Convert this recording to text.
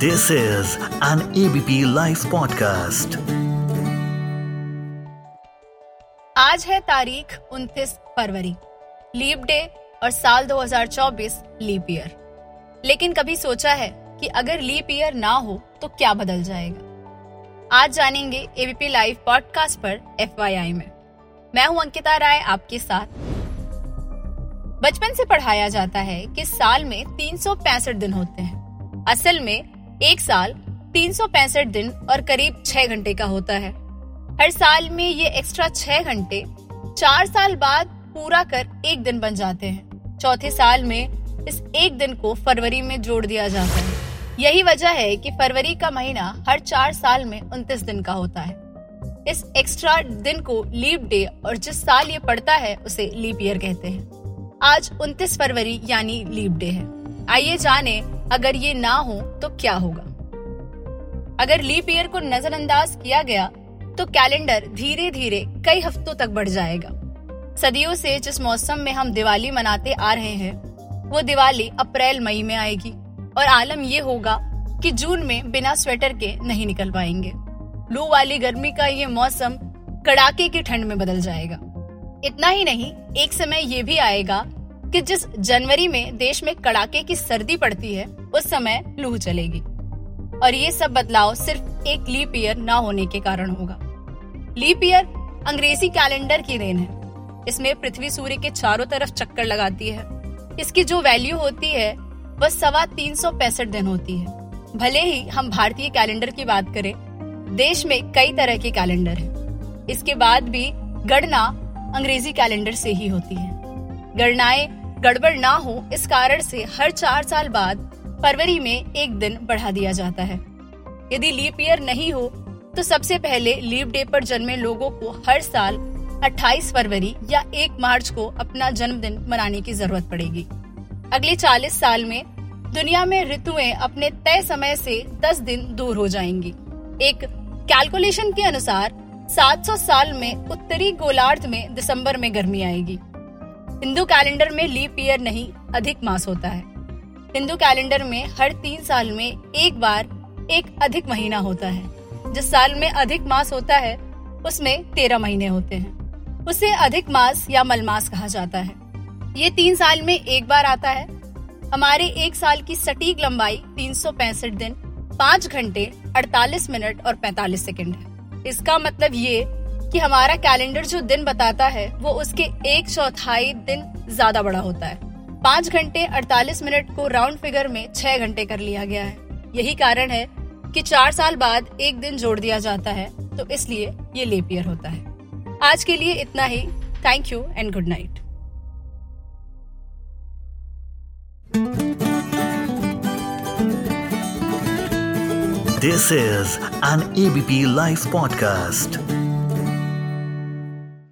This is an ABP Life podcast. आज है तारीख 29 फरवरी लीप डे और साल 2024 लीप ईयर। लेकिन कभी सोचा है कि अगर लीप ईयर ना हो तो क्या बदल जाएगा? आज जानेंगे एबीपी लाइव पॉडकास्ट पर एफ़ में। मैं हूँ अंकिता राय आपके साथ। बचपन से पढ़ाया जाता है कि साल में तीन सौ पैंसठ दिन होते हैं। असल में एक साल तीन दिन और करीब छह घंटे का होता है। हर साल में ये एक्स्ट्रा छह घंटे, चार साल बाद पूरा कर एक दिन बन जाते हैं। चौथे साल में इस एक दिन को फरवरी में जोड़ दिया जाता है। यही वजह है कि फरवरी का महीना हर चार साल में उनतीस दिन का होता है। इस एक्स्ट्रा दिन को लीप डे और जिस साल ये पड़ता है, उसे लीप ईयर कहते हैं। आज 29 फरवरी यानी लीप डे है। आइए जाने अगर ये ना हो तो क्या होगा? अगर लीप ईयर को नजरअंदाज किया गया तो कैलेंडर धीरे धीरे कई हफ्तों तक बढ़ जाएगा। सदियों से जिस मौसम में हम दिवाली मनाते आ रहे हैं, वो दिवाली अप्रैल, मई में आएगी और आलम ये होगा कि जून में बिना स्वेटर के नहीं निकल पाएँगे। लू वाली गर्मी का ये मौसम कड़ाके की ठंड में बदल जाएगा। इतना ही नहीं, एक समय ये भी आएगा कि जिस जनवरी में देश में कड़ाके की सर्दी पड़ती है, उस समय लू चलेगी और ये सब बदलाव सिर्फ़ एक लीप ईयर न होने के कारण होगा। लीप ईयर अंग्रेज़ी कैलेंडर की देन है। इसमें पृथ्वी सूर्य के चारों तरफ़ चक्कर लगाती है। इसकी जो वैल्यू होती है, वह सवा तीन सौ पैंसठ दिन होती है। भले ही हम भारतीय कैलेंडर की बात करें, देश में कई तरह के कैलेंडर हैं। इसके बाद भी गणना अंग्रेज़ी कैलेंडर से ही होती है। गणनाएँ गड़बड़ ना हो, इस कारण से हर चार साल बाद फरवरी में एक दिन बढ़ा दिया जाता है। यदि लीप ईयर नहीं हो तो सबसे पहले लीप डे पर जन्मे लोगों को हर साल 28 फरवरी या 1 मार्च को अपना जन्मदिन मनाने की ज़रूरत पड़ेगी। अगले 40 साल में दुनिया में ऋतुएँ अपने तय समय से 10 दिन दूर हो जाएँगी। एक कैलकुलेशन के अनुसार 700 साल में उत्तरी गोलार्ध में दिसंबर में गर्मी आएगी। हिंदू कैलेंडर में लीप ईयर नहीं, अधिक मास होता है। हिंदू कैलेंडर में हर तीन साल में एक बार, एक अधिक महीना होता है। जिस साल में अधिक मास होता है, उसमें तेरह महीने होते हैं। उसे अधिक मास या मलमास कहा जाता है। ये तीन साल में एक बार आता है। हमारे एक साल की सटीक लंबाई तीन सौ पैंसठ दिन, पाँच घंटे अड़तालीस मिनट और पैतालीस सेकंड है। इसका मतलब ये कि हमारा कैलेंडर जो दिन बताता है, वो उसके एक चौथाई दिन ज़्यादा बड़ा होता है। पाँच घंटे अड़तालीस मिनट को राउंड फिगर में छह घंटे कर लिया गया है। यही कारण है कि चार साल बाद एक दिन जोड़ दिया जाता है तो इसलिए ये लेप ईयर होता है। आज के लिए इतना ही। Thank you and good night This is an ABP Life podcast.